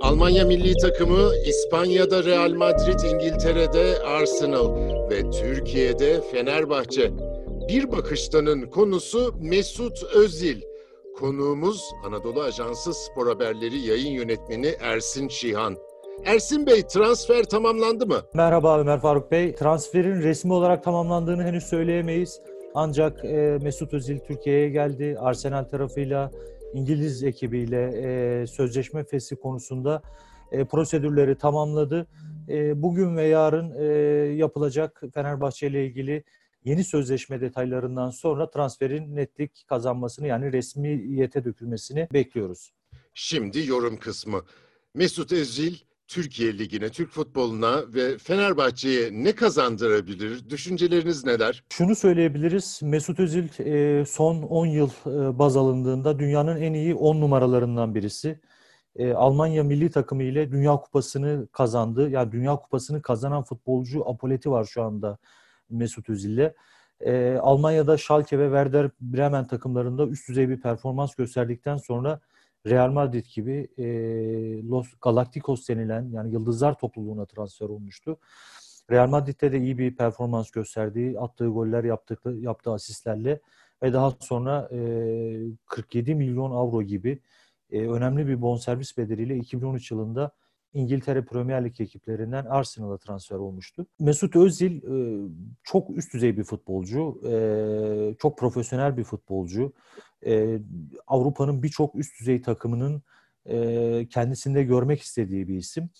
Almanya milli takımı İspanya'da Real Madrid, İngiltere'de Arsenal ve Türkiye'de Fenerbahçe. Bir bakıştanın konusu Mesut Özil. Konuğumuz Anadolu Ajansı Spor Haberleri yayın yönetmeni Ersin Şihan. Ersin Bey transfer tamamlandı mı? Merhaba Ömer Faruk Bey. Transferin resmi olarak tamamlandığını henüz söyleyemeyiz. Ancak e, Mesut Özil Türkiye'ye geldi. Arsenal tarafıyla İngiliz ekibiyle e, sözleşme fesli konusunda e, prosedürleri tamamladı. E, bugün ve yarın e, yapılacak Fenerbahçe ile ilgili yeni sözleşme detaylarından sonra transferin netlik kazanmasını yani resmiyete dökülmesini bekliyoruz. Şimdi yorum kısmı. Mesut Özil Türkiye Ligi'ne, Türk futboluna ve Fenerbahçe'ye ne kazandırabilir? Düşünceleriniz neler? Şunu söyleyebiliriz. Mesut Özil e, son 10 yıl e, baz alındığında dünyanın en iyi 10 numaralarından birisi. E, Almanya milli takımı ile Dünya Kupası'nı kazandı. Yani Dünya Kupası'nı kazanan futbolcu apoleti var şu anda Mesut Özil'le. Almanya'da Schalke ve Werder Bremen takımlarında üst düzey bir performans gösterdikten sonra Real Madrid gibi e, Los Galacticos denilen yani Yıldızlar topluluğuna transfer olmuştu. Real Madrid'de de iyi bir performans gösterdiği, attığı goller, yaptığı, yaptığı asistlerle ve daha sonra e, 47 milyon avro gibi e, önemli bir bonservis bedeliyle 2013 yılında İngiltere Premier Lig ekiplerinden Arsenal'a transfer olmuştu. Mesut Özil e, çok üst düzey bir futbolcu, e, çok profesyonel bir futbolcu. E, Avrupa'nın birçok üst düzey takımının kendisinde görmek istediği bir isim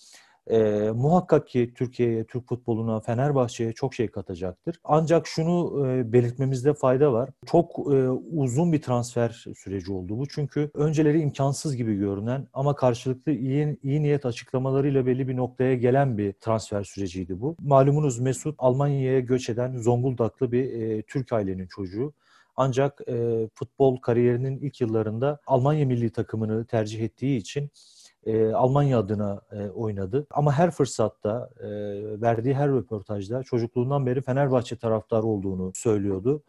e, muhakkak ki Türkiye'ye, Türk futboluna, Fenerbahçe'ye çok şey katacaktır. Ancak şunu e, belirtmemizde fayda var. Çok e, uzun bir transfer süreci oldu bu. Çünkü önceleri imkansız gibi görünen ama karşılıklı iyi, iyi niyet açıklamalarıyla belli bir noktaya gelen bir transfer süreciydi bu. Malumunuz Mesut Almanya'ya göç eden Zonguldaklı bir e, Türk ailenin çocuğu. Ancak e, futbol kariyerinin ilk yıllarında Almanya milli takımını tercih ettiği için e, Almanya adına e, oynadı. Ama her fırsatta, e, verdiği her röportajda çocukluğundan beri Fenerbahçe taraftarı olduğunu söylüyordu.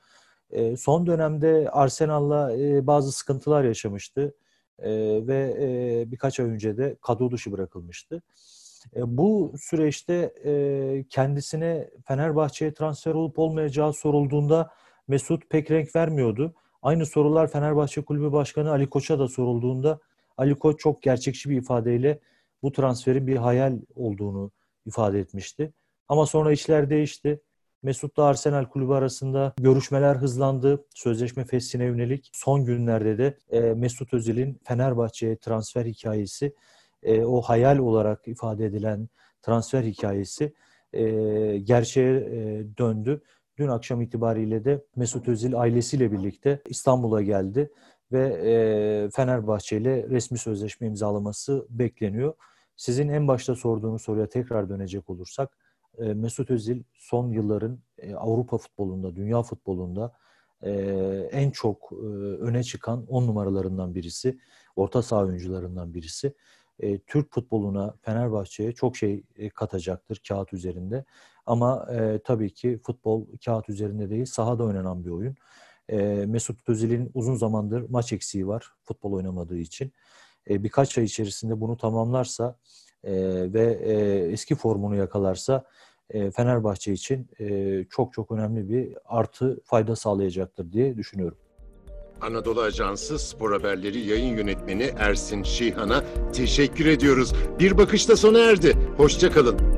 E, son dönemde Arsenal'la e, bazı sıkıntılar yaşamıştı e, ve e, birkaç ay önce de kadro dışı bırakılmıştı. E, bu süreçte e, kendisine Fenerbahçe'ye transfer olup olmayacağı sorulduğunda Mesut pek renk vermiyordu. Aynı sorular Fenerbahçe Kulübü Başkanı Ali Koç'a da sorulduğunda Ali Koç çok gerçekçi bir ifadeyle bu transferin bir hayal olduğunu ifade etmişti. Ama sonra işler değişti. Mesut'la Arsenal kulübü arasında görüşmeler hızlandı. Sözleşme fesline yönelik son günlerde de e, Mesut Özil'in Fenerbahçe'ye transfer hikayesi, e, o hayal olarak ifade edilen transfer hikayesi e, gerçeğe döndü. Dün akşam itibariyle de Mesut Özil ailesiyle birlikte İstanbul'a geldi ve e, Fenerbahçe ile resmi sözleşme imzalaması bekleniyor. Sizin en başta sorduğunuz soruya tekrar dönecek olursak e, Mesut Özil son yılların e, Avrupa futbolunda, dünya futbolunda e, en çok e, öne çıkan on numaralarından birisi, orta saha oyuncularından birisi. E, Türk futboluna, Fenerbahçe'ye çok şey e, katacaktır kağıt üzerinde. Ama e, tabii ki futbol kağıt üzerinde değil, sahada oynanan bir oyun. E, Mesut Özil'in uzun zamandır maç eksiği var futbol oynamadığı için. E, birkaç ay içerisinde bunu tamamlarsa e, ve e, eski formunu yakalarsa e, Fenerbahçe için e, çok çok önemli bir artı fayda sağlayacaktır diye düşünüyorum. Anadolu Ajansı Spor Haberleri yayın yönetmeni Ersin Şihan'a teşekkür ediyoruz. Bir bakışta sona erdi. Hoşçakalın.